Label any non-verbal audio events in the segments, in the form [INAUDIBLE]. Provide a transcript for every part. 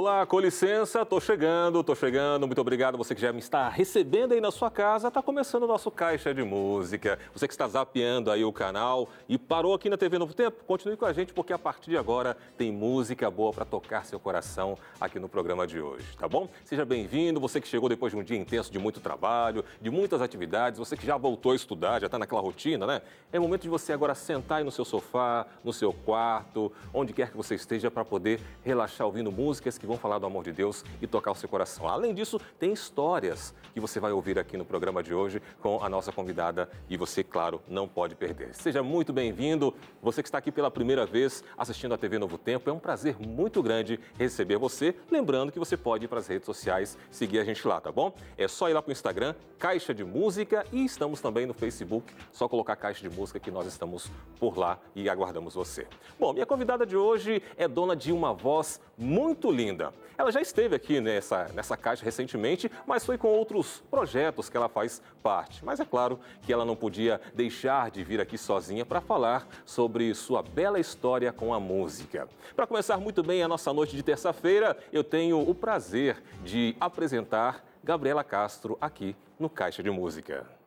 Olá, com licença, tô chegando, tô chegando. Muito obrigado você que já me está recebendo aí na sua casa. Tá começando o nosso Caixa de Música. Você que está zapeando aí o canal e parou aqui na TV Novo Tempo, continue com a gente porque a partir de agora tem música boa para tocar seu coração aqui no programa de hoje, tá bom? Seja bem-vindo, você que chegou depois de um dia intenso de muito trabalho, de muitas atividades, você que já voltou a estudar, já está naquela rotina, né? É momento de você agora sentar aí no seu sofá, no seu quarto, onde quer que você esteja para poder relaxar ouvindo músicas que vão falar do amor de Deus e tocar o seu coração. Além disso, tem histórias que você vai ouvir aqui no programa de hoje com a nossa convidada e você, claro, não pode perder. Seja muito bem-vindo. Você que está aqui pela primeira vez assistindo a TV Novo Tempo, é um prazer muito grande receber você. Lembrando que você pode ir para as redes sociais, seguir a gente lá, tá bom? É só ir lá para o Instagram, Caixa de Música, e estamos também no Facebook. Só colocar Caixa de Música que nós estamos por lá e aguardamos você. Bom, minha convidada de hoje é dona de uma voz muito linda linda. Ela já esteve aqui nessa, nessa caixa recentemente, mas foi com outros projetos que ela faz parte. Mas é claro que ela não podia deixar de vir aqui sozinha para falar sobre sua bela história com a música. Para começar muito bem a nossa noite de terça-feira, eu tenho o prazer de apresentar Gabriela Castro aqui no Caixa de Música.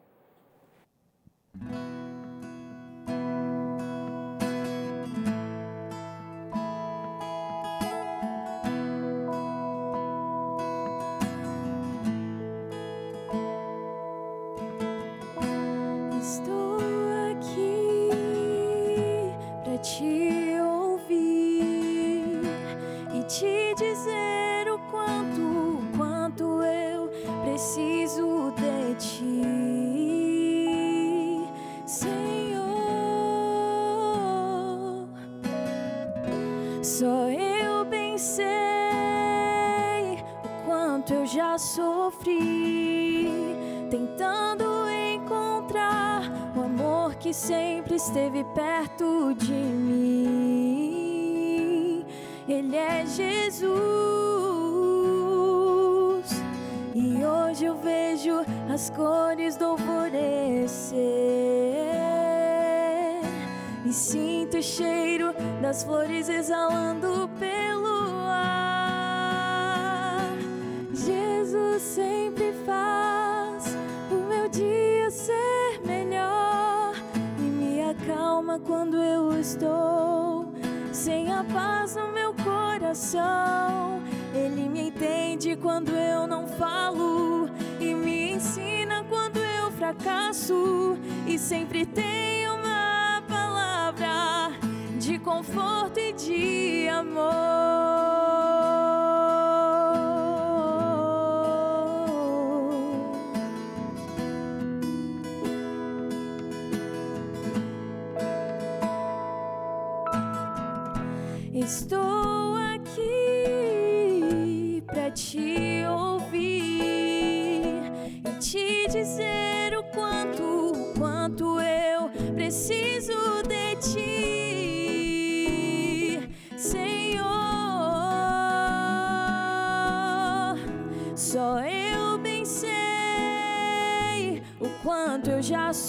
E sempre tem uma palavra de conforto e de amor.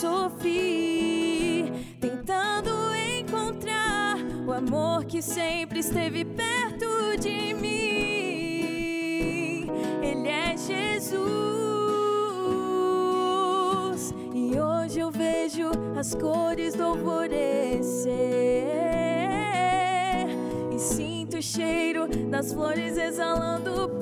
Sofri tentando encontrar o amor que sempre esteve perto de mim. Ele é Jesus. E hoje eu vejo as cores do alvorecer. E sinto o cheiro das flores exalando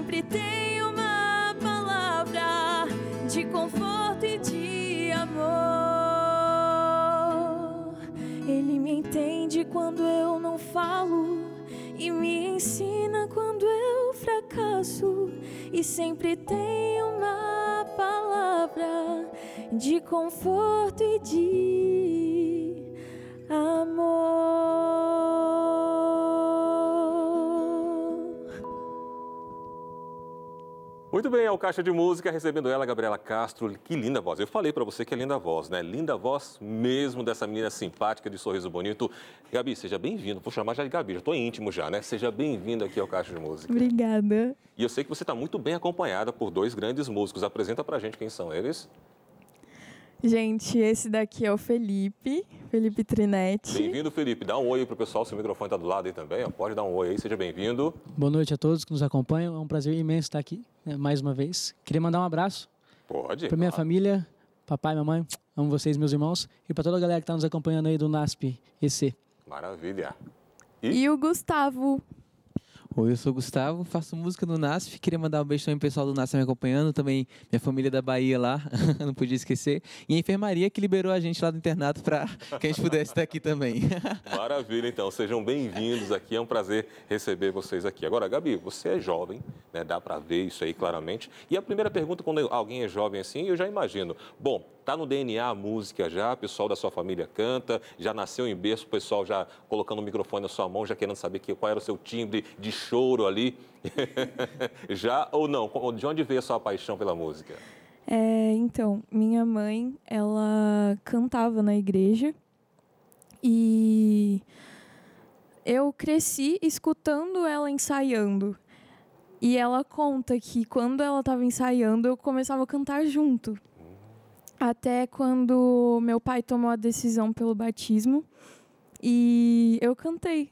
sempre tem uma palavra de conforto e de amor. Ele me entende quando eu não falo e me ensina quando eu fracasso e sempre tem uma palavra de conforto e de amor. Muito bem, é o Caixa de Música, recebendo ela, Gabriela Castro. Que linda voz. Eu falei para você que é linda voz, né? Linda voz mesmo dessa menina simpática, de sorriso bonito. Gabi, seja bem-vindo. Vou chamar já de Gabi, já estou íntimo já, né? Seja bem-vinda aqui ao Caixa de Música. Obrigada. E eu sei que você está muito bem acompanhada por dois grandes músicos. Apresenta pra gente quem são eles. Gente, esse daqui é o Felipe, Felipe Trinetti. Bem-vindo, Felipe. Dá um oi para o pessoal, seu microfone está do lado aí também. Pode dar um oi aí, seja bem-vindo. Boa noite a todos que nos acompanham. É um prazer imenso estar aqui né, mais uma vez. Queria mandar um abraço. Pode. Para minha família, papai, mamãe, amo vocês, meus irmãos, e para toda a galera que está nos acompanhando aí do NASP EC. Maravilha. E, e o Gustavo. Oi, eu sou o Gustavo, faço música no NASF. Queria mandar um beijo também pro pessoal do NASF me acompanhando, também minha família da Bahia lá, [LAUGHS] não podia esquecer. E a enfermaria que liberou a gente lá do internato para que a gente pudesse estar aqui também. [LAUGHS] Maravilha, então, sejam bem-vindos aqui, é um prazer receber vocês aqui. Agora, Gabi, você é jovem, né? dá para ver isso aí claramente. E a primeira pergunta, quando alguém é jovem assim, eu já imagino, bom, Está no DNA a música já, o pessoal da sua família canta, já nasceu em berço, o pessoal já colocando o microfone na sua mão, já querendo saber que, qual era o seu timbre de choro ali. [LAUGHS] já ou não? De onde veio a sua paixão pela música? É, então, minha mãe, ela cantava na igreja e eu cresci escutando ela ensaiando. E ela conta que quando ela estava ensaiando, eu começava a cantar junto. Até quando meu pai tomou a decisão pelo batismo e eu cantei.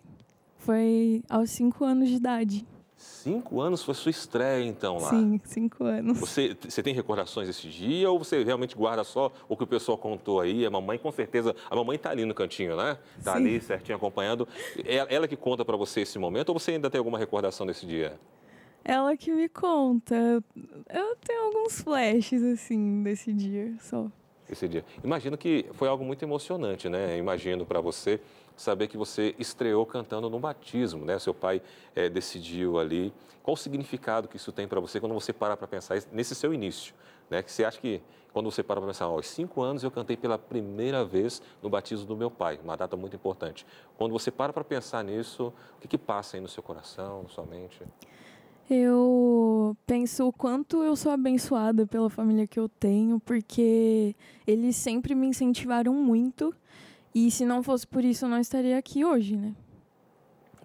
Foi aos cinco anos de idade. Cinco anos foi sua estreia, então, lá? Sim, cinco anos. Você, você tem recordações desse dia ou você realmente guarda só o que o pessoal contou aí? A mamãe, com certeza, a mamãe está ali no cantinho, né? Está ali certinho acompanhando. É ela que conta para você esse momento ou você ainda tem alguma recordação desse dia? Ela que me conta. Eu tenho alguns flashes, assim, desse dia só. Esse dia. Imagino que foi algo muito emocionante, né? Imagino para você saber que você estreou cantando no batismo, né? Seu pai é, decidiu ali. Qual o significado que isso tem para você quando você para para pensar nesse seu início, né? Que você acha que quando você para para pensar, aos cinco anos eu cantei pela primeira vez no batismo do meu pai, uma data muito importante. Quando você para para pensar nisso, o que, que passa aí no seu coração, na sua mente? Eu penso o quanto eu sou abençoada pela família que eu tenho, porque eles sempre me incentivaram muito. E se não fosse por isso, eu não estaria aqui hoje, né?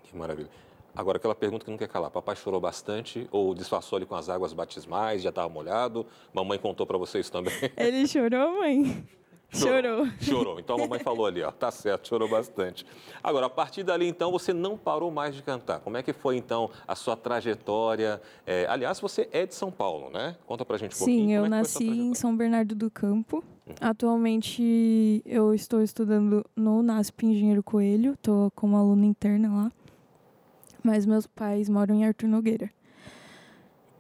Que maravilha. Agora, aquela pergunta que não quer calar. Papai chorou bastante ou disfarçou ali com as águas batismais, já estava molhado? Mamãe contou para vocês também? Ele chorou, mãe? [LAUGHS] Chorou. [LAUGHS] Chorou. Então a mamãe falou ali, ó, tá certo, chorou bastante. Agora, a partir dali, então, você não parou mais de cantar. Como é que foi, então, a sua trajetória? É, aliás, você é de São Paulo, né? Conta pra gente um Sim, pouquinho. Sim, eu é nasci em São Bernardo do Campo. Uhum. Atualmente, eu estou estudando no NASP Engenheiro Coelho. Estou como aluna interna lá. Mas meus pais moram em Arthur Nogueira.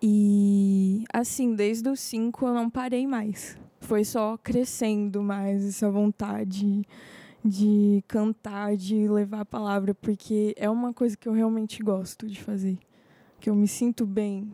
E, assim, desde os cinco eu não parei mais foi só crescendo mais essa vontade de cantar, de levar a palavra, porque é uma coisa que eu realmente gosto de fazer, que eu me sinto bem.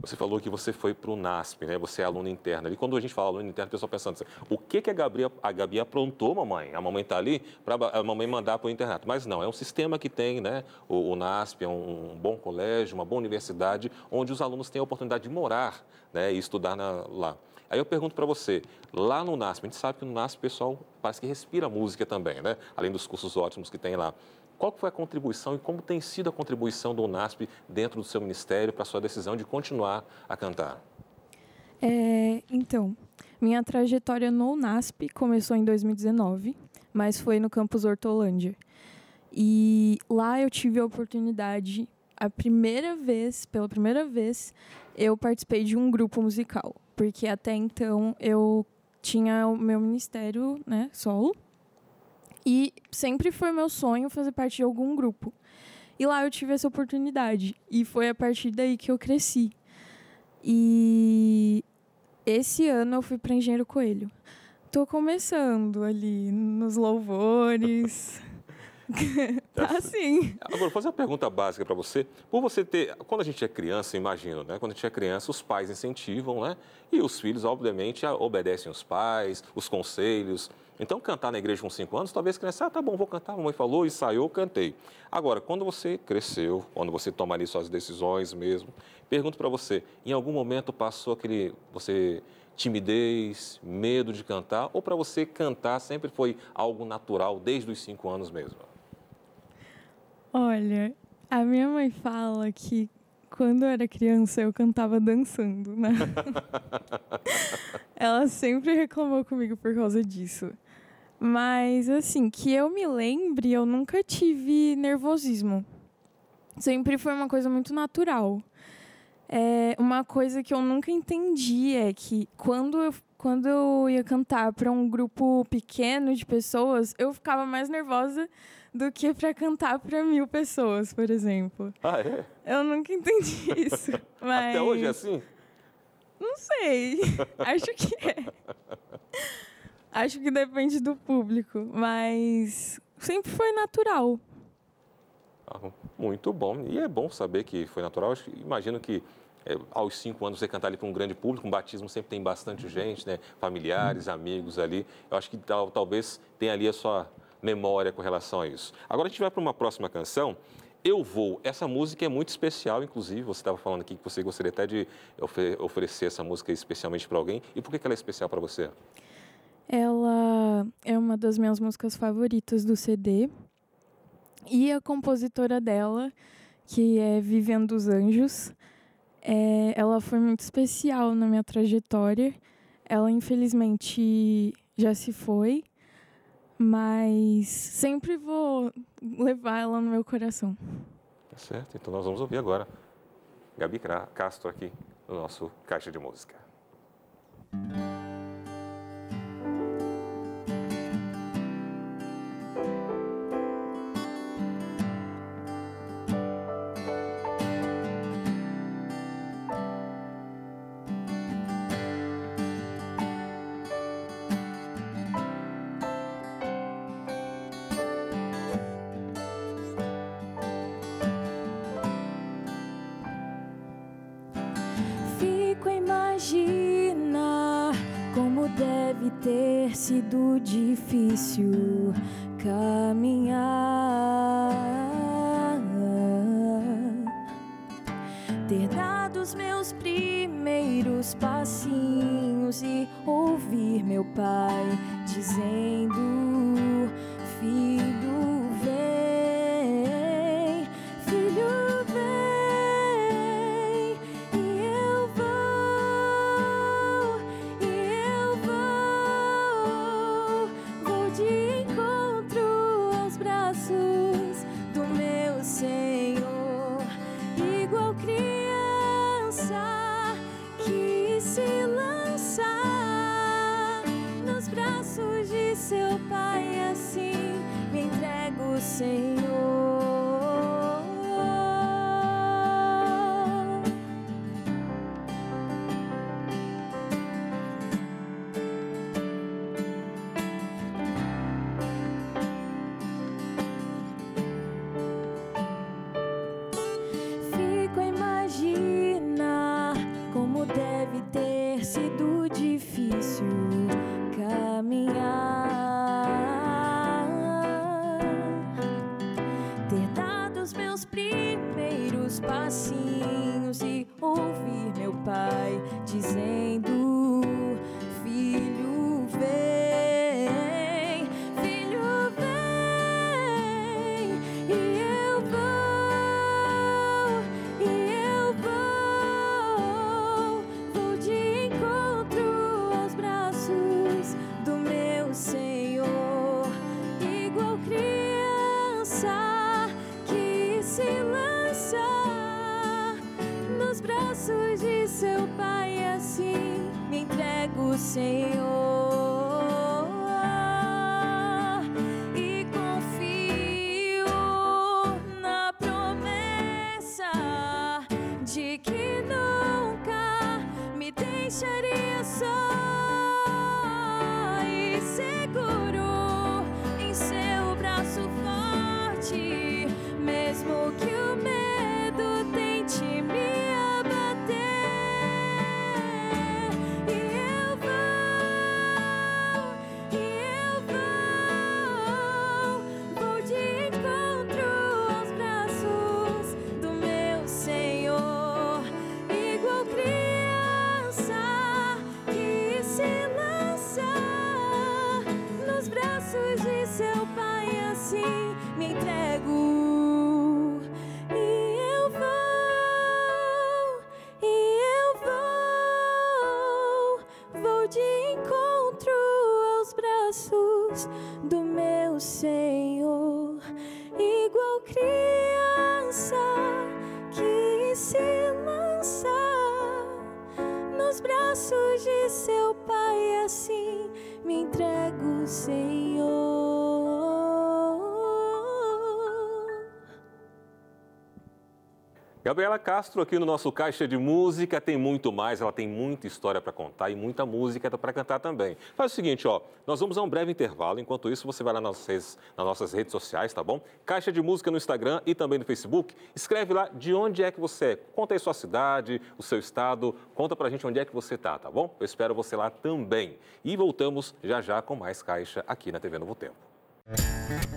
Você falou que você foi para o NASP, né? Você é aluna interna. E quando a gente fala aluna interna, o pessoal pensando assim, o que, que a, Gabi, a Gabi aprontou, mamãe? A mamãe está ali para a mamãe mandar para o internato. Mas não, é um sistema que tem, né? O, o NASP é um, um, bom colégio, uma boa universidade, onde os alunos têm a oportunidade de morar né? e estudar na, lá. Aí eu pergunto para você, lá no NASP, a gente sabe que no NASP o pessoal parece que respira música também, né? Além dos cursos ótimos que tem lá. Qual foi a contribuição e como tem sido a contribuição do NASP dentro do seu ministério para a sua decisão de continuar a cantar? É, então, minha trajetória no NASP começou em 2019, mas foi no campus Hortolândia. E lá eu tive a oportunidade, a primeira vez, pela primeira vez, eu participei de um grupo musical porque até então eu tinha o meu ministério, né, solo, e sempre foi meu sonho fazer parte de algum grupo. E lá eu tive essa oportunidade, e foi a partir daí que eu cresci. E esse ano eu fui para Engenheiro Coelho. Tô começando ali nos louvores. [LAUGHS] tá assim. Agora, vou fazer uma pergunta básica para você. Por você ter. Quando a gente é criança, imagino, né? Quando a gente é criança, os pais incentivam, né? E os filhos, obviamente, obedecem os pais, os conselhos. Então, cantar na igreja com cinco anos, talvez a criança, ah, tá bom, vou cantar, a mamãe falou, ensaiou, cantei. Agora, quando você cresceu, quando você toma ali suas decisões mesmo, pergunto para você, em algum momento passou aquele, você, timidez, medo de cantar, ou para você cantar sempre foi algo natural, desde os cinco anos mesmo? Olha, a minha mãe fala que quando eu era criança eu cantava dançando, né? [LAUGHS] Ela sempre reclamou comigo por causa disso. Mas, assim, que eu me lembre, eu nunca tive nervosismo. Sempre foi uma coisa muito natural. É, uma coisa que eu nunca entendi é que quando eu, quando eu ia cantar para um grupo pequeno de pessoas, eu ficava mais nervosa do que para cantar para mil pessoas, por exemplo. Ah, é? Eu nunca entendi [LAUGHS] isso. Mas... Até hoje é assim? Não sei. [LAUGHS] Acho que é. Acho que depende do público, mas sempre foi natural. Ah, muito bom. E é bom saber que foi natural. Imagino que é, aos cinco anos você cantar ali para um grande público, um batismo sempre tem bastante gente, né? familiares, amigos ali. Eu acho que tal, talvez tenha ali a sua memória com relação a isso. Agora a gente vai para uma próxima canção. Eu Vou. Essa música é muito especial, inclusive, você estava falando aqui que você gostaria até de oferecer essa música especialmente para alguém. E por que ela é especial para você? Ela é uma das minhas músicas favoritas do CD. E a compositora dela, que é Vivian dos Anjos, é, ela foi muito especial na minha trajetória. Ela, infelizmente, já se foi, mas sempre vou levar ela no meu coração. Tá certo, então nós vamos ouvir agora Gabi Castro aqui no nosso Caixa de Música. Difícil caminhar. Ter dado os meus primeiros passinhos e ouvir meu pai dizendo: seu Pai, assim me entrego, Senhor. Gabriela Castro aqui no nosso Caixa de Música tem muito mais, ela tem muita história para contar e muita música para cantar também. Faz o seguinte, ó, nós vamos a um breve intervalo, enquanto isso você vai lá nas, nas nossas redes sociais, tá bom? Caixa de Música no Instagram e também no Facebook. Escreve lá de onde é que você é, conta aí sua cidade, o seu estado, conta pra gente onde é que você tá, tá bom? Eu espero você lá também. E voltamos já já com mais Caixa aqui na TV Novo Tempo. passei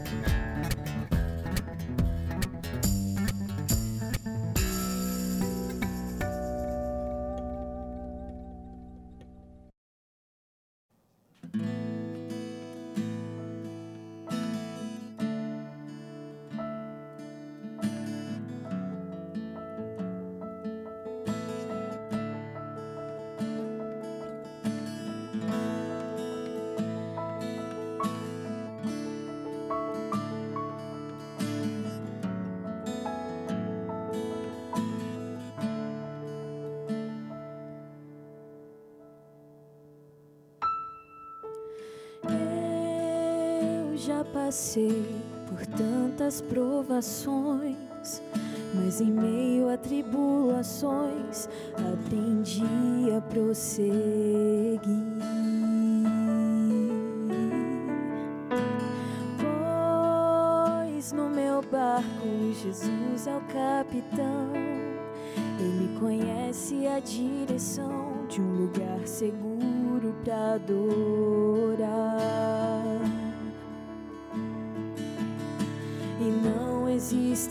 mas em meio a tribulações aprendi a prosseguir. Pois no meu barco Jesus é o capitão, ele conhece a direção de um lugar seguro para adorar.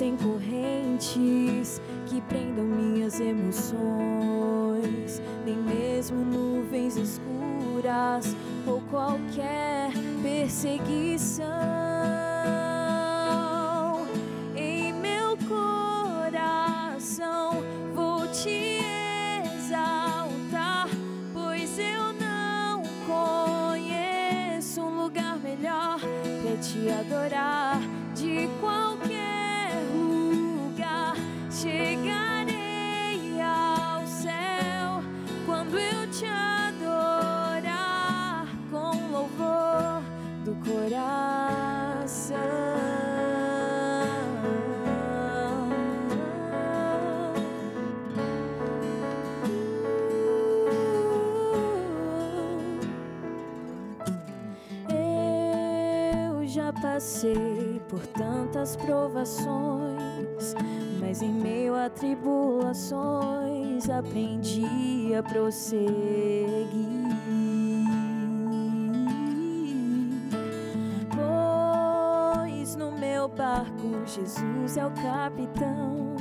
Existem correntes que prendam minhas emoções, nem mesmo nuvens escuras ou qualquer perseguição. Passei por tantas provações mas em meio a tribulações aprendi a prosseguir. Pois no meu barco Jesus é o capitão.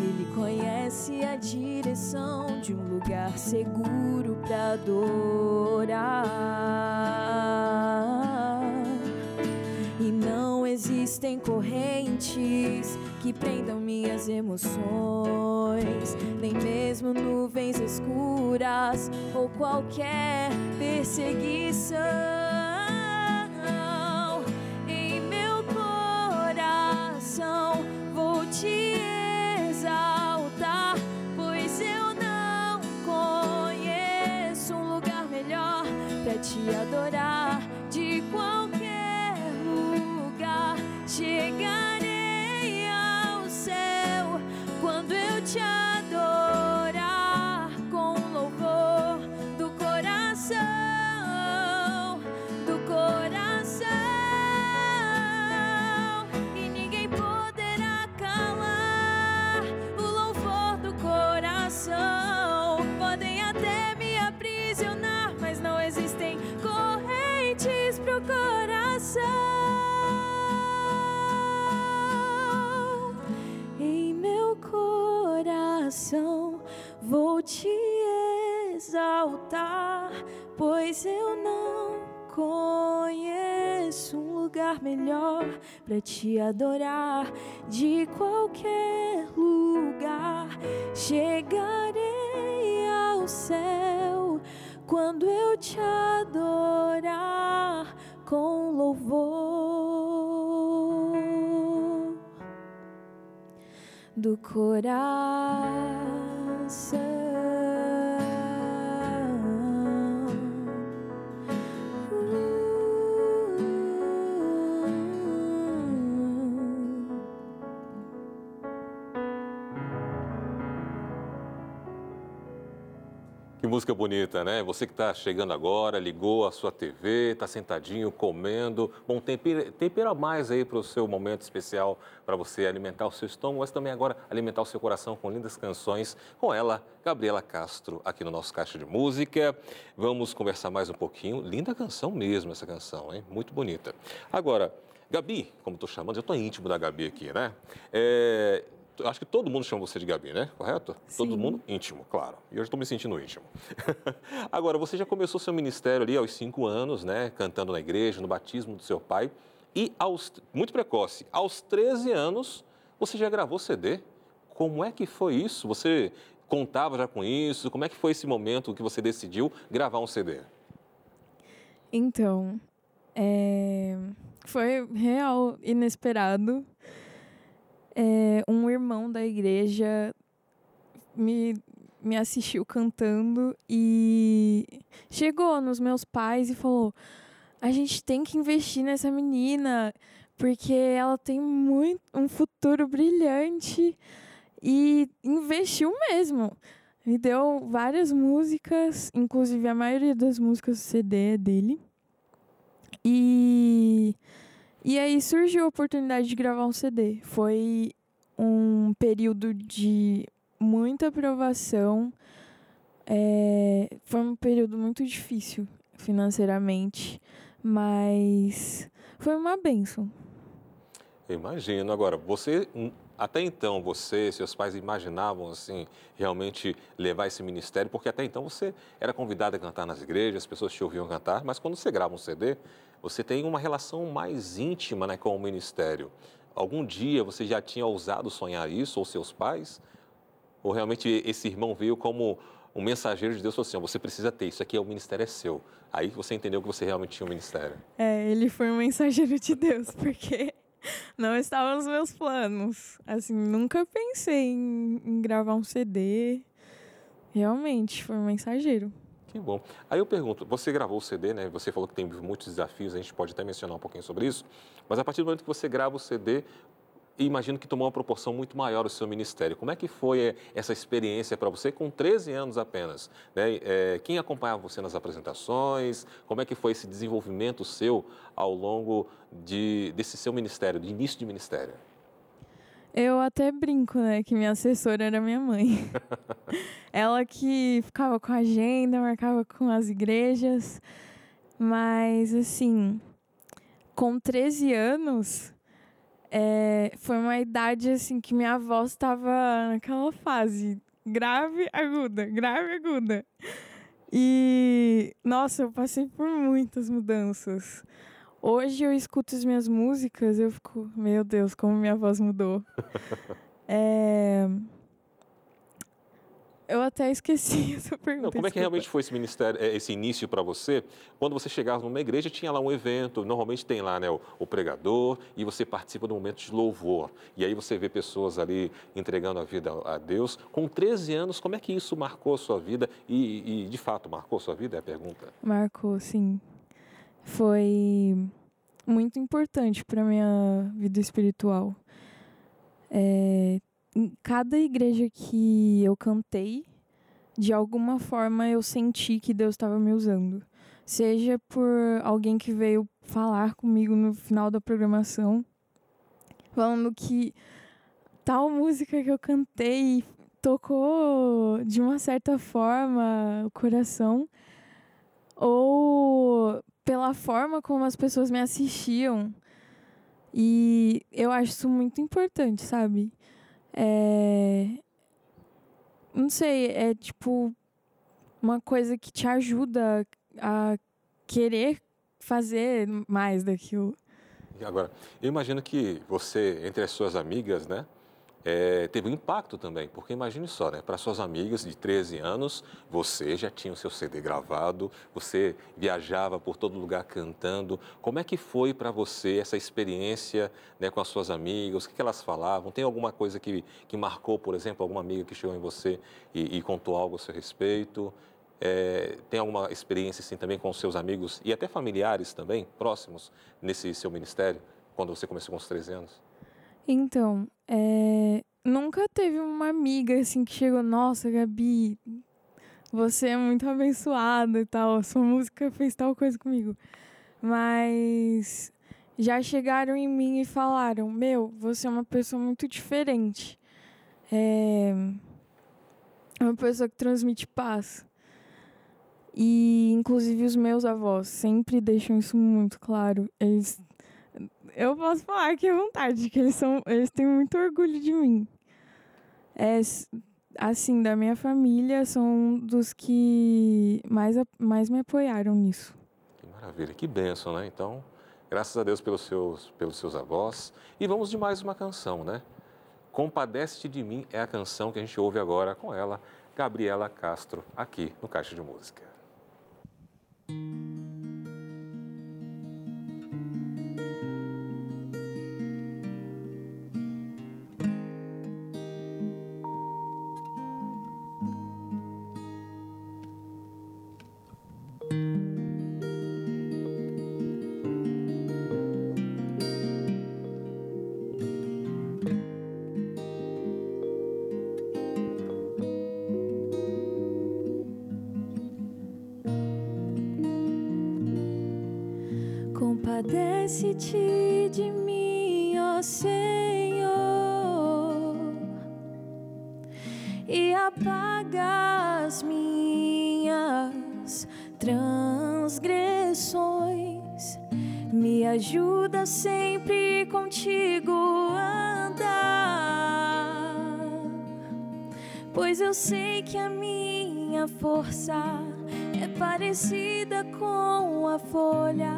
Ele conhece a direção de um lugar seguro para adorar. Existem correntes que prendam minhas emoções, nem mesmo nuvens escuras ou qualquer perseguição. Lugar melhor para te adorar. De qualquer lugar chegarei ao céu quando eu te adorar com louvor do coração. Música bonita, né? Você que está chegando agora, ligou a sua TV, está sentadinho, comendo. Bom, tempera, mais aí para o seu momento especial, para você alimentar o seu estômago, mas também agora alimentar o seu coração com lindas canções. Com ela, Gabriela Castro, aqui no nosso Caixa de Música. Vamos conversar mais um pouquinho. Linda canção mesmo, essa canção, hein? Muito bonita. Agora, Gabi, como estou chamando, eu estou íntimo da Gabi aqui, né? É, acho que todo mundo chama você de Gabi, né? Correto? Sim. Todo mundo íntimo, claro. E eu estou me sentindo íntimo. [LAUGHS] Agora, você já começou seu ministério ali aos cinco anos, né? Cantando na igreja, no batismo do seu pai. E aos, muito precoce, aos 13 anos, você já gravou CD. Como é que foi isso? Você contava já com isso? Como é que foi esse momento que você decidiu gravar um CD? Então, é... foi real, inesperado é, um irmão da igreja me, me assistiu cantando e chegou nos meus pais e falou: a gente tem que investir nessa menina porque ela tem muito um futuro brilhante e investiu mesmo. Me deu várias músicas, inclusive a maioria das músicas do CD é dele. E e aí surgiu a oportunidade de gravar um CD. Foi um período de muita aprovação. É, foi um período muito difícil financeiramente, mas foi uma benção. Imagino. Agora, você hum, até então você, seus pais imaginavam assim realmente levar esse ministério, porque até então você era convidada a cantar nas igrejas, as pessoas te ouviam cantar, mas quando você grava um CD, você tem uma relação mais íntima né, com o ministério. Algum dia você já tinha ousado sonhar isso, ou seus pais? Ou realmente esse irmão veio como um mensageiro de Deus falou assim: você precisa ter, isso aqui é o ministério é seu. Aí você entendeu que você realmente tinha um ministério. É, ele foi um mensageiro de Deus, [LAUGHS] porque não estava nos meus planos. Assim, nunca pensei em, em gravar um CD. Realmente, foi um mensageiro. Que bom. Aí eu pergunto, você gravou o CD, né? Você falou que tem muitos desafios, a gente pode até mencionar um pouquinho sobre isso. Mas a partir do momento que você grava o CD, imagino que tomou uma proporção muito maior o seu ministério. Como é que foi eh, essa experiência para você com 13 anos apenas? Né? É, quem acompanhava você nas apresentações? Como é que foi esse desenvolvimento seu ao longo de, desse seu ministério, de início de ministério? Eu até brinco, né, que minha assessora era minha mãe. [LAUGHS] Ela que ficava com a agenda, marcava com as igrejas. Mas, assim, com 13 anos, é, foi uma idade, assim, que minha voz estava naquela fase grave, aguda, grave, aguda. E, nossa, eu passei por muitas mudanças. Hoje eu escuto as minhas músicas, eu fico, meu Deus, como minha voz mudou. [LAUGHS] é... Eu até esqueci [LAUGHS] essa pergunta. Não, como é que realmente foi esse ministério, é, esse início para você? Quando você chegava numa igreja, tinha lá um evento, normalmente tem lá né, o, o, pregador, e você participa de um momento de louvor. E aí você vê pessoas ali entregando a vida a Deus. Com 13 anos, como é que isso marcou a sua vida? E, e de fato, marcou a sua vida? É a pergunta. Marcou, sim foi muito importante para minha vida espiritual. É, em cada igreja que eu cantei, de alguma forma eu senti que Deus estava me usando. Seja por alguém que veio falar comigo no final da programação, falando que tal música que eu cantei tocou de uma certa forma o coração, ou pela forma como as pessoas me assistiam. E eu acho isso muito importante, sabe? É... Não sei, é tipo uma coisa que te ajuda a querer fazer mais daquilo. Agora, eu imagino que você, entre as suas amigas, né? É, teve um impacto também, porque imagine só, né, para suas amigas de 13 anos, você já tinha o seu CD gravado, você viajava por todo lugar cantando. Como é que foi para você essa experiência né, com as suas amigas? O que, que, elas falavam? Tem alguma coisa que, que marcou, por exemplo, alguma amiga que chegou em você e, e contou algo a seu respeito? É, tem alguma experiência assim também com os seus amigos e até familiares também, próximos, nesse seu ministério, quando você começou com os 13 anos? Então, é, nunca teve uma amiga assim que chegou, nossa, Gabi, você é muito abençoado e tal, sua música fez tal coisa comigo. Mas já chegaram em mim e falaram: Meu, você é uma pessoa muito diferente. É uma pessoa que transmite paz. E, inclusive, os meus avós sempre deixam isso muito claro. Eles. Eu posso falar aqui à vontade, que eles, são, eles têm muito orgulho de mim. É, assim, da minha família, são dos que mais, mais me apoiaram nisso. Que maravilha, que bênção, né? Então, graças a Deus pelos seus, pelos seus avós. E vamos de mais uma canção, né? Compadece-te de mim é a canção que a gente ouve agora com ela, Gabriela Castro, aqui no Caixa de Música. De mim, ó Senhor, e apaga as minhas transgressões. Me ajuda sempre contigo andar, pois eu sei que a minha força é parecida com a folha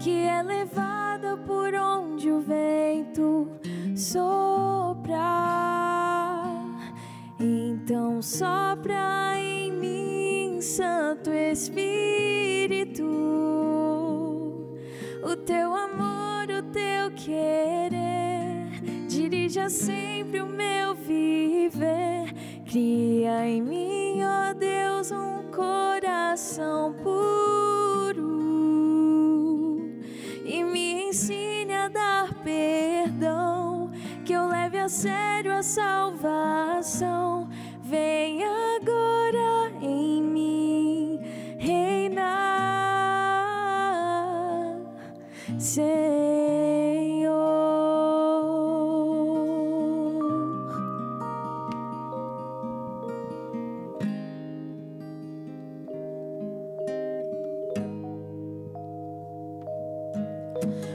que é levada por onde o vento sopra. Então sopra em mim, Santo Espírito, o teu amor, o teu querer, dirija sempre o meu viver, cria em mim, ó Deus, um coração puro a sério a salvação. Vem agora em mim reinar, Senhor.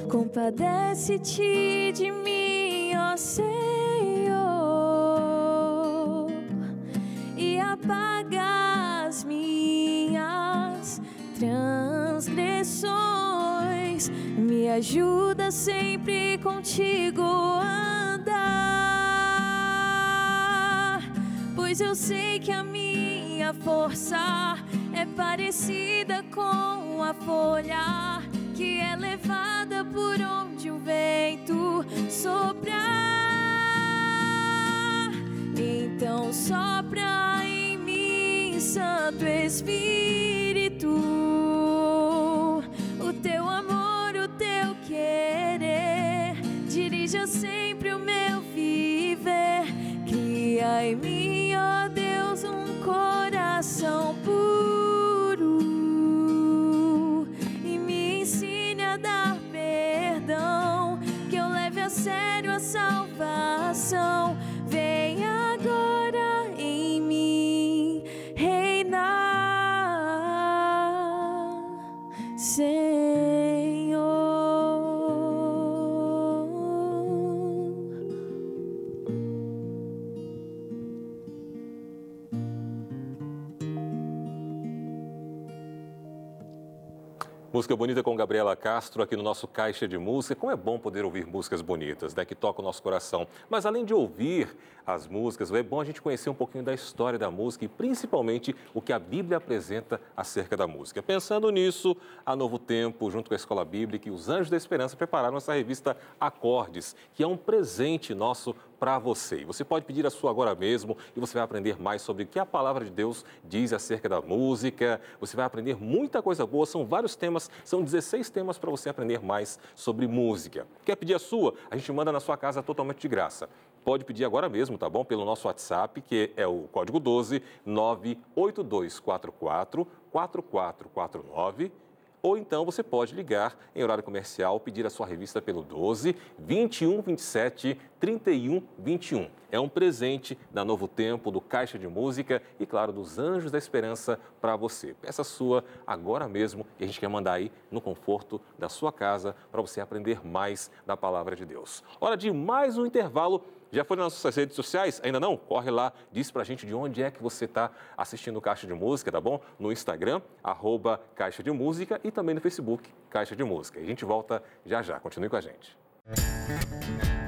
Compadece-te de mim, ó Senhor, apaga as minhas transgressões. Me ajuda sempre contigo a andar, pois eu sei que a minha força é parecida com a folha que é levada por onde o vento soprar. Então sopra Santo Espírito, o teu amor, o teu querer, dirija sempre o meu viver, cria em mim, ó Deus, um coração puro. sério a salvação. Música bonita com Gabriela Castro aqui no nosso Caixa de Música. Como é bom poder ouvir músicas bonitas, né, que tocam o nosso coração. Mas além de ouvir as músicas, é bom a gente conhecer um pouquinho da história da música e principalmente o que a Bíblia apresenta acerca da música. Pensando nisso, a Novo Tempo, junto com a Escola Bíblica e os Anjos da Esperança, prepararam essa revista Acordes, que é um presente nosso para você. Você pode pedir a sua agora mesmo e você vai aprender mais sobre o que a palavra de Deus diz acerca da música. Você vai aprender muita coisa boa, são vários temas, são 16 temas para você aprender mais sobre música. Quer pedir a sua? A gente manda na sua casa totalmente de graça pode pedir agora mesmo, tá bom? Pelo nosso WhatsApp, que é o código 12 98244 4449 ou então você pode ligar em horário comercial, pedir a sua revista pelo 12 21 27 31 21. É um presente da Novo Tempo, do Caixa de Música e, claro, dos Anjos da Esperança para você. Peça sua agora mesmo e a gente quer mandar aí no conforto da sua casa para você aprender mais da palavra de Deus. Hora de mais um intervalo. Já foi nas nossas redes sociais? Ainda não? Corre lá, diz pra gente de onde é que você está assistindo Caixa de Música, tá bom? No Instagram, arroba Caixa de Música e também no Facebook, Caixa de Música. E a gente volta já já. Continue com a gente. Estou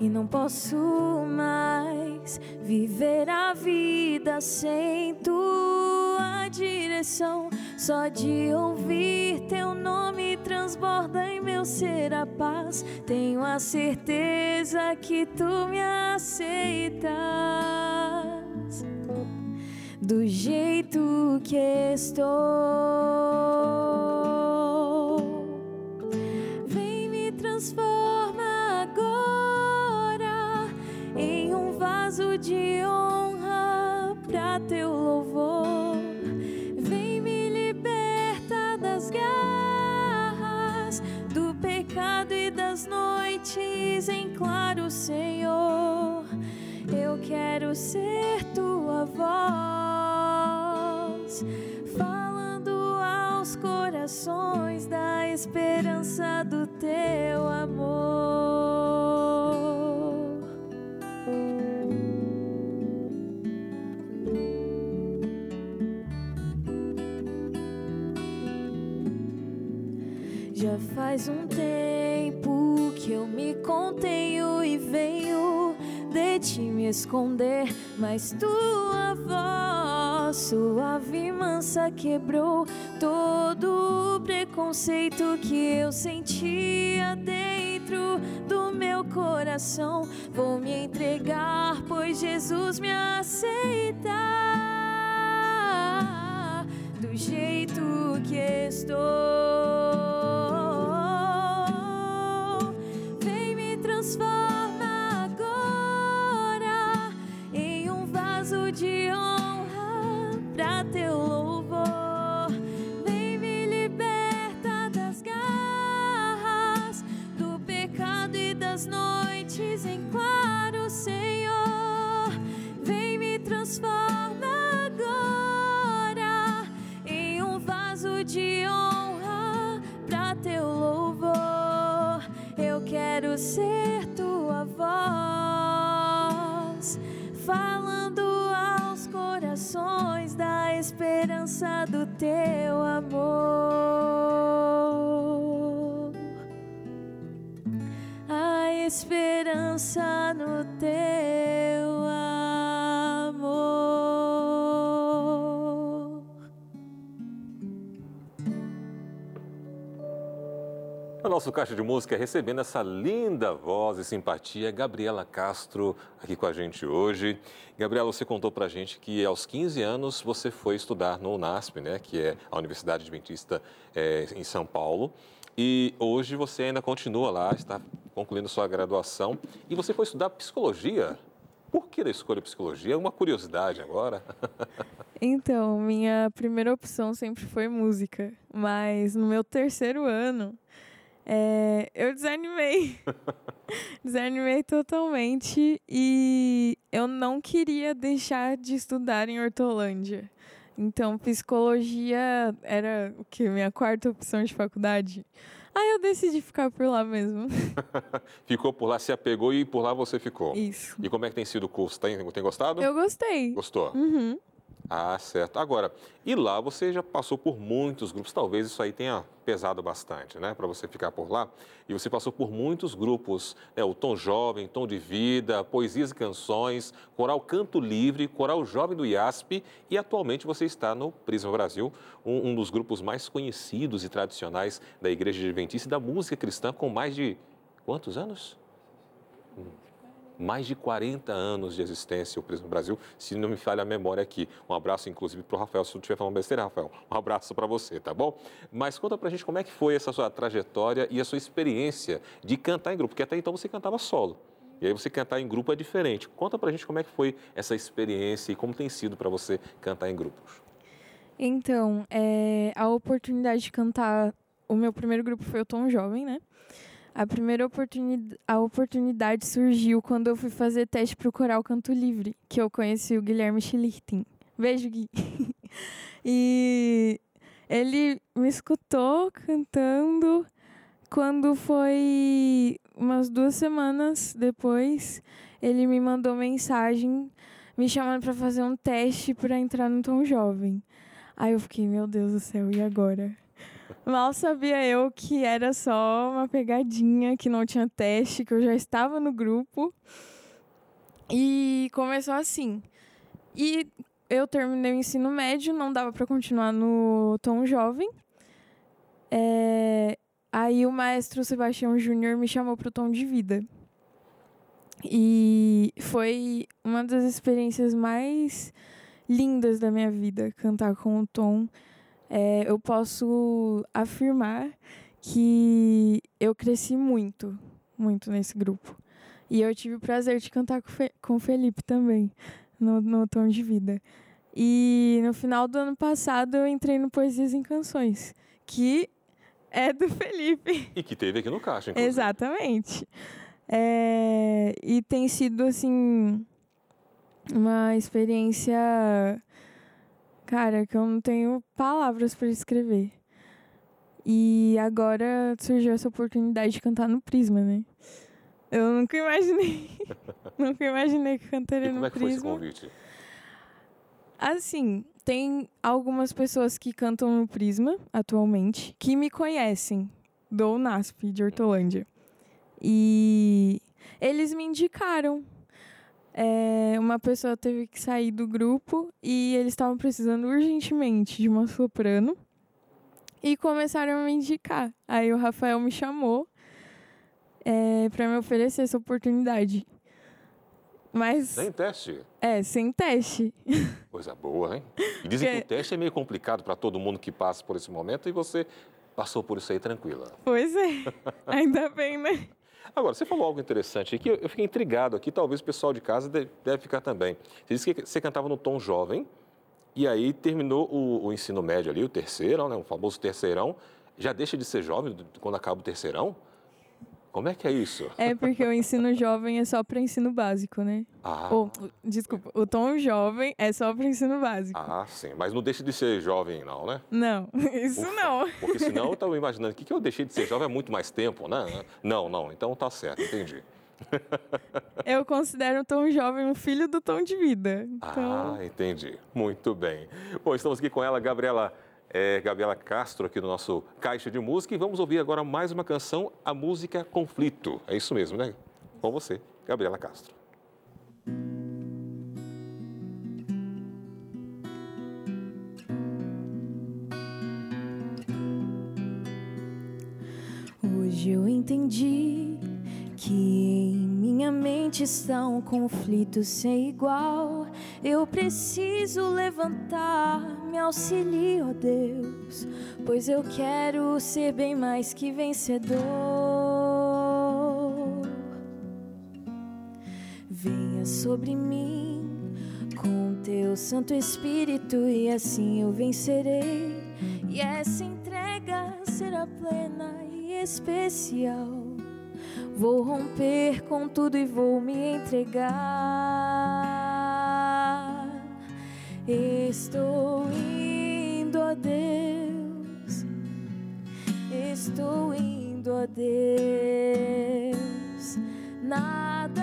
e não posso mais viver a vida sem tua direção. Só de ouvir teu nome transborda em meu ser a paz. Tenho a certeza que tu me aceitas do jeito que estou. Claro, Senhor. Eu quero ser tua voz falando aos corações da esperança do teu amor. Já faz um tempo eu me contenho e venho de ti me esconder, mas tua voz suave e mansa quebrou todo o preconceito que eu sentia dentro do meu coração. Vou me entregar, pois Jesus me aceita do jeito que estou. Nosso Caixa de Música recebendo essa linda voz e simpatia, Gabriela Castro, aqui com a gente hoje. Gabriela, você contou pra gente que aos 15 anos você foi estudar no UNASP, né, que é a Universidade Adventista é, em São Paulo. E hoje você ainda continua lá, está concluindo sua graduação. E você foi estudar psicologia. Por que da escolha psicologia? Uma curiosidade agora. [LAUGHS] Então, minha primeira opção sempre foi música, mas no meu terceiro ano é, eu desanimei. [LAUGHS] desanimei totalmente e eu não queria deixar de estudar em Hortolândia. Então, psicologia era o que? Minha quarta opção de faculdade. Aí eu decidi ficar por lá mesmo. [LAUGHS] ficou por lá, se apegou e por lá você ficou. Isso. E como é que tem sido o curso? Tem, tem gostado? Eu gostei. Gostou? Uhum. Ah, certo. Agora, e lá você já passou por muitos grupos, talvez isso aí tenha pesado bastante, né, para você ficar por lá. E você passou por muitos grupos, né, o Tom Jovem, Tom de Vida, Poesias e Canções, Coral Canto Livre, Coral Jovem do IASP e atualmente você está no Prisma Brasil, um, um dos grupos mais conhecidos e tradicionais da Igreja Adventista e da música cristã com mais de quantos anos? Hum mais de 40 anos de existência o Prisma Brasil, se não me falha a memória aqui. Um abraço, inclusive, para o Rafael, se não estiver falando besteira, Rafael. Um abraço para você, tá bom? Mas conta para a gente como é que foi essa sua trajetória e a sua experiência de cantar em grupo, porque até então você cantava solo. E aí você cantar em grupo é diferente. Conta para a gente como é que foi essa experiência e como tem sido para você cantar em grupos. Então, é, a oportunidade de cantar, o meu primeiro grupo foi o Tom Jovem, né? A primeira oportunidade, a oportunidade surgiu quando eu fui fazer teste para o Coral Canto Livre, que eu conheci o Guilherme Schlichting. Beijo, Gui. [LAUGHS] e ele me escutou cantando quando foi umas duas semanas depois, ele me mandou mensagem me chamando para fazer um teste para entrar no Tom Jovem. Aí eu fiquei, meu Deus do céu, e agora? Mal sabia eu que era só uma pegadinha, que não tinha teste, que eu já estava no grupo. E começou assim. E eu terminei o ensino médio, não dava para continuar no tom jovem. É, aí o maestro Sebastião Júnior me chamou para o tom de vida. E foi uma das experiências mais lindas da minha vida, cantar com o tom é, eu posso afirmar que eu cresci muito, muito nesse grupo. E eu tive o prazer de cantar com, o Felipe também, no, no Tom de Vida. E no final do ano passado eu entrei no Poesias em Canções, que é do [LAUGHS] Felipe. E que teve aqui no Caixa, inclusive. Exatamente. É, e tem sido, assim, uma experiência Cara, que eu não tenho palavras para escrever. E agora surgiu essa oportunidade de cantar no Prisma, né? Eu nunca imaginei. [LAUGHS] nunca imaginei que cantaria no Prisma. Como é que foi esse convite? Assim, tem algumas pessoas que cantam no Prisma atualmente que me conhecem do NASP de Hortolândia. E eles me indicaram é, uma pessoa teve que sair do grupo e eles estavam precisando urgentemente de uma soprano e começaram a me indicar. Aí o Rafael me chamou é, para me oferecer essa oportunidade. Mas. Sem teste? É, sem teste. [LAUGHS] Coisa boa, hein? E dizem que, que o teste é meio complicado para todo mundo que passa por esse momento e você passou por isso aí tranquila. Pois é. Ainda bem, né? Agora, você falou algo interessante aqui, eu fiquei intrigado aqui, talvez o pessoal de casa deve, deve ficar também. Você disse que você cantava no tom jovem, e aí terminou o, o ensino médio ali, o terceirão, né, o famoso terceirão. Já deixa de ser jovem quando acaba o terceirão? Como é que é isso? É porque o ensino jovem é só para ensino básico, né? Ah. Ou, desculpa, o tom jovem é só para ensino básico. Ah, sim. Mas não deixa de ser jovem, não, né? Não, [LAUGHS] isso Ufa. não. Porque senão eu [LAUGHS] estava imaginando que, que eu deixei de ser jovem há muito mais tempo, né? Não, não. Então tá certo, entendi. [LAUGHS] Eu considero o Tom Jovem um filho do Tom de Vida. Então... Ah, entendi. Muito bem. Bom, estamos aqui com ela, Gabriela é, Gabriela Castro aqui no nosso Caixa de Música e vamos ouvir agora mais uma canção, a música Conflito. É isso mesmo, né? Com você, Gabriela Castro. Hoje eu entendi que em minha mente está um conflito sem igual. Eu preciso levantar, me auxilie, ó Deus, pois eu quero ser bem mais que vencedor. Venha sobre mim com teu Santo Espírito e assim eu vencerei. E essa entrega será plena e especial. Vou romper com tudo e vou me entregar. Estou indo a Deus. Estou indo a Deus. Nada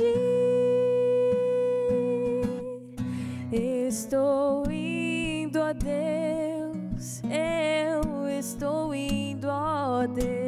decidi. Estou indo a Deus, eu estou indo a Deus.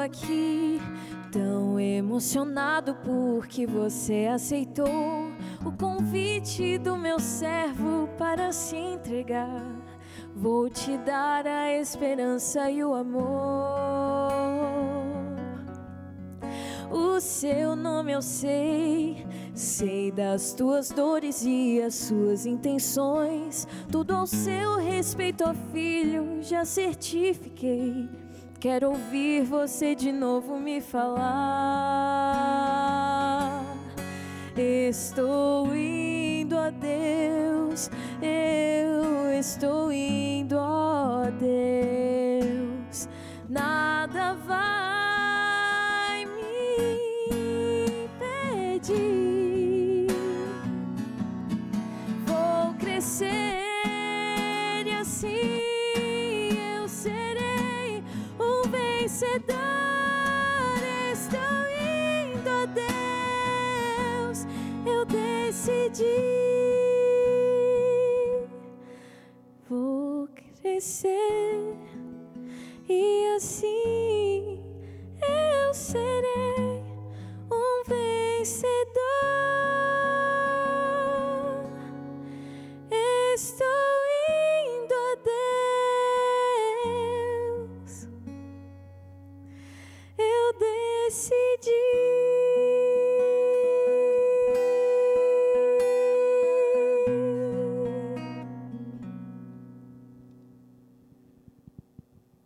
Aqui tão emocionado porque você aceitou o convite do meu servo para se entregar. Vou te dar a esperança e o amor. O seu nome eu sei, sei das tuas dores e as suas intenções. Tudo ao seu respeito, ó filho, já certifiquei. Quero ouvir você de novo me falar. Estou indo a Deus, eu estou indo a Deus. Nada vai Vou crescer e assim eu serei um vencedor.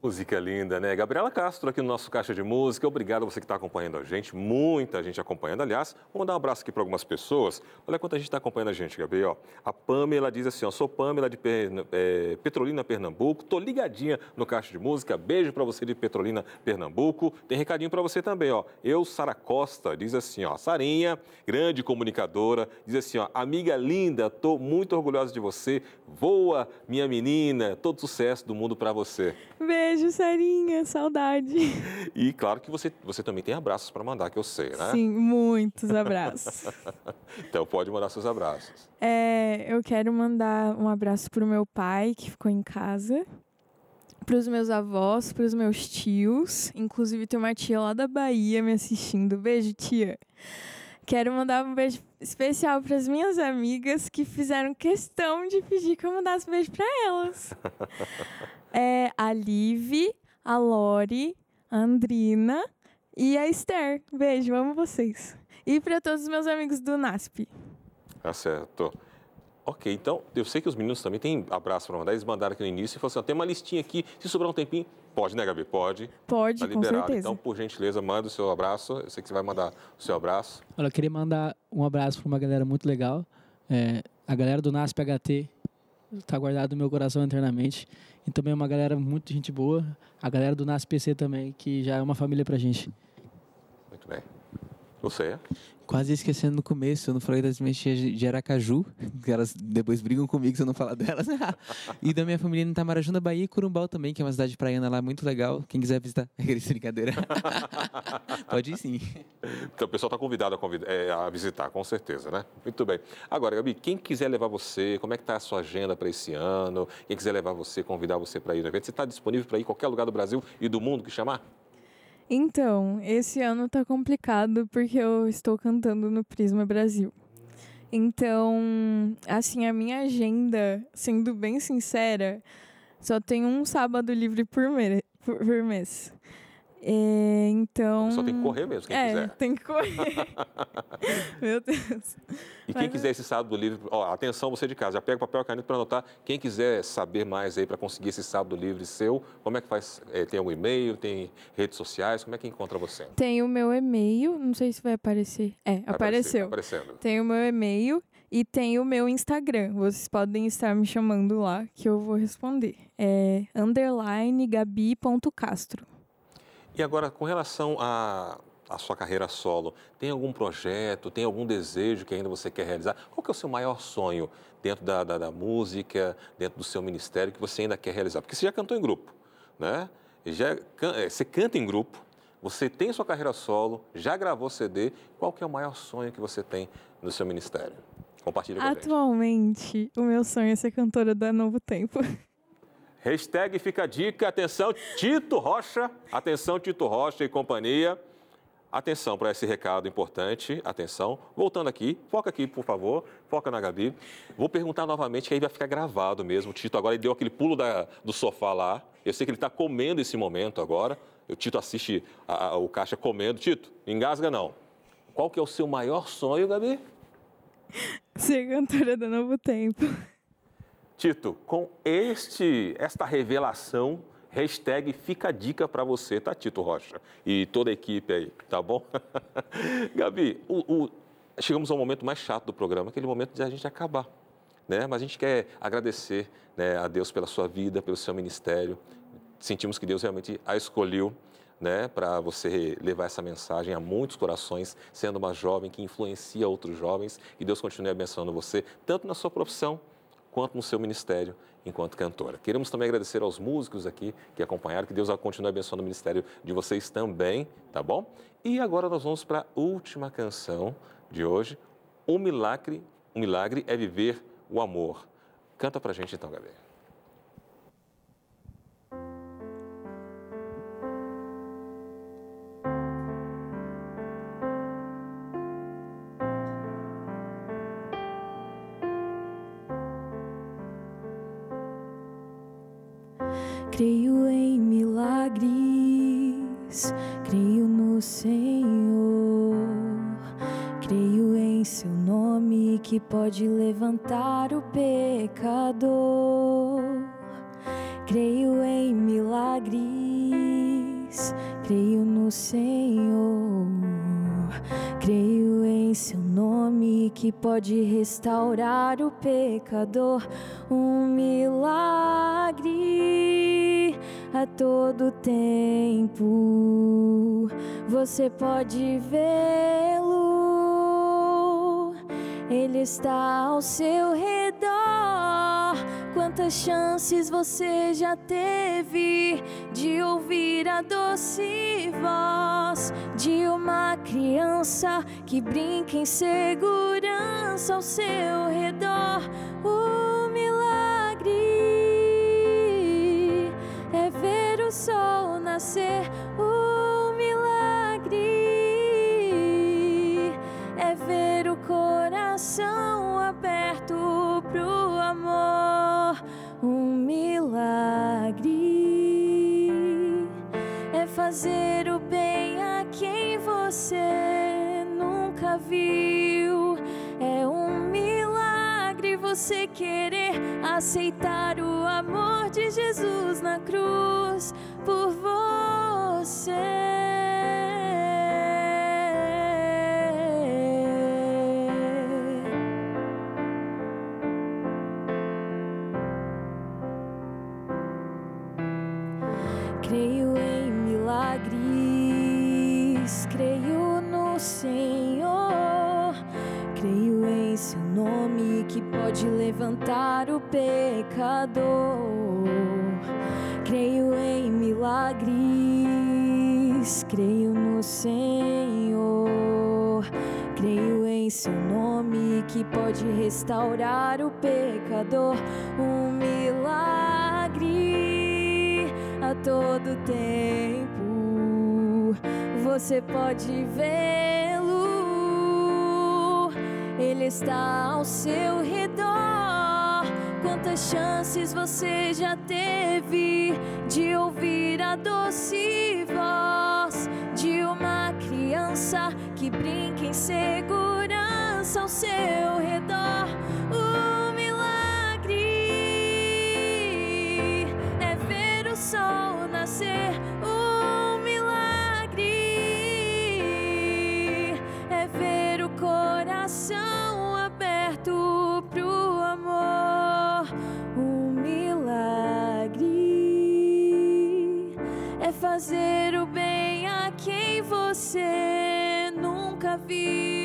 Música linda, né? Gabriela Castro aqui no nosso Caixa de Música. Obrigado a você que está acompanhando a gente. Muita gente acompanhando. Aliás, vamos dar um abraço aqui para algumas pessoas. Olha quanta gente está acompanhando a gente, Gabriel. A Pamela diz assim, ó, sou Pamela de Perna- eh, Petrolina, Pernambuco. Tô ligadinha no Caixa de Música. Beijo para você de Petrolina, Pernambuco. Tem recadinho para você também, ó. Eu, Sara Costa, diz assim, ó. Sarinha, grande comunicadora, diz assim, ó. Amiga linda, tô muito orgulhosa de você. Voa, minha menina. Todo sucesso do mundo para você. Beijo, Sarinha, saudade. [LAUGHS] E claro que você, você também tem abraços para mandar, que eu sei, né? Sim, muitos abraços. [LAUGHS] Então pode mandar seus abraços. É, eu quero mandar um abraço pro meu pai, que ficou em casa. Pros meus avós, pros meus tios. Inclusive tem uma tia lá da Bahia me assistindo. Beijo, tia. Quero mandar um beijo especial para as minhas amigas que fizeram questão de pedir que eu mandasse beijo para elas. [LAUGHS] É a Liv, a Lori, a Andrina e a Esther. Beijo, amo vocês. E para todos os meus amigos do NASP. Tá certo. Ok, então, eu sei que os meninos também têm abraço para mandar. Eles mandaram aqui no início e falaram assim, ó, tem uma listinha aqui, se sobrar um tempinho, pode, né, Gabi? Pode. Pode, Tá com liberado. certeza. Então, por gentileza, manda o seu abraço. Eu sei que você vai mandar o seu abraço. Olha, eu queria mandar um abraço para uma galera muito legal. É, a galera do NASP HT está guardado no meu coração eternamente. E também uma galera muito gente boa. A galera do NASP PC também, que já é uma família pra gente. Muito bem. Você? Quase esquecendo no começo, eu não falei das minhas tias de Aracaju, que elas depois brigam comigo se eu não falar delas. [LAUGHS] e da minha família em Itamaraju, Bahia e Curumbau também, que é uma cidade praiana lá muito legal. Quem quiser visitar. [LAUGHS] Aqueles brincadeira. [LAUGHS] Pode ir sim. [LAUGHS] Então, o pessoal está convidado a, é, a visitar, com certeza, né? Muito bem. Agora, Gabi, quem quiser levar você, como é que está a sua agenda para esse ano? Quem quiser levar você, convidar você para ir no evento, você está disponível para ir em qualquer lugar do Brasil e do mundo que chamar? Então, esse ano tá complicado porque eu estou cantando no Prisma Brasil. Então, assim, a minha agenda, sendo bem sincera, só tem um sábado livre por, por- por mês. É, então. Só tem que correr mesmo, quem é, quiser. tem que correr. [LAUGHS] Meu Deus. E quem Mas- quiser esse sábado livre, ó, atenção você de casa, já pega papel e caneta para anotar. Quem quiser saber mais aí para conseguir esse sábado livre seu, como é que faz? É, tem algum e-mail, tem redes sociais, como é que encontra você? Tem o meu e-mail, não sei se vai aparecer. É, Vai apareceu. aparecer, Aparecendo. Tem o meu e-mail e tem o meu Instagram. Vocês podem estar me chamando lá que eu vou responder. É underline gabi.castro. E agora, com relação à à sua carreira solo, tem algum projeto, tem algum desejo que ainda você quer realizar? Qual que é o seu maior sonho dentro da, da, da música, dentro do seu ministério, que você ainda quer realizar? Porque você já cantou em grupo, né? Já, eh, você canta em grupo, você tem sua carreira solo, já gravou CD. Qual que é o maior sonho que você tem no seu ministério? Compartilha com a gente. Atualmente, o meu sonho é ser cantora da Novo Tempo. [LAUGHS] Hashtag fica a dica, atenção, Tito Rocha, atenção, Tito Rocha e companhia. Atenção para esse recado importante, atenção. Voltando aqui, foca aqui, por favor, foca na Gabi. Vou perguntar novamente, que aí vai ficar gravado mesmo. O Tito agora ele deu aquele pulo da- do sofá lá. Eu sei que ele está comendo esse momento agora. O Tito assiste a- a- o caixa comendo. Tito, engasga não. Qual que é o seu maior sonho, Gabi? ser cantora da Novo Tempo. Tito, com este, esta revelação, hashtag fica a dica para você, tá, Tito Rocha? E toda a equipe aí, tá bom? [LAUGHS] Gabi, o- o- chegamos ao momento mais chato do programa, aquele momento de a gente acabar. Né? Mas a gente quer agradecer né, a Deus pela sua vida, pelo seu ministério. Sentimos que Deus realmente a escolheu né, para você levar essa mensagem a muitos corações, sendo uma jovem que influencia outros jovens. E Deus continue abençoando você, tanto na sua profissão quanto no seu ministério enquanto cantora. Queremos também agradecer aos músicos aqui que acompanharam, que Deus continue abençoando o ministério de vocês também, tá bom? E agora nós vamos para a última canção de hoje. Um milagre, um milagre é viver o amor. Canta pra gente então, Gabi. Creio no Senhor, creio em seu nome que pode levantar o pecador. Creio em milagres, creio no Senhor, creio em seu nome que pode restaurar o pecador. Um milagre a todo tempo, você pode vê-lo. Ele está ao seu redor. Quantas chances você já teve de ouvir a doce voz de uma criança que brinca em segurança ao seu redor? O sol nascer. O milagre é ver o coração aberto pro amor. Um milagre é fazer o bem a quem você nunca viu. Você querer aceitar o amor de Jesus na cruz por você. Creio em milagres, creio no Senhor, pode levantar o pecador. Creio em milagres, creio no Senhor, creio em seu nome que pode restaurar o pecador. Um milagre a todo tempo. Você pode vê-lo, ele está ao seu redor. Quantas chances você já teve de ouvir a doce voz de uma criança que brinca em segurança ao seu redor? O milagre é ver o sol nascer. Fazer o bem a quem você nunca viu.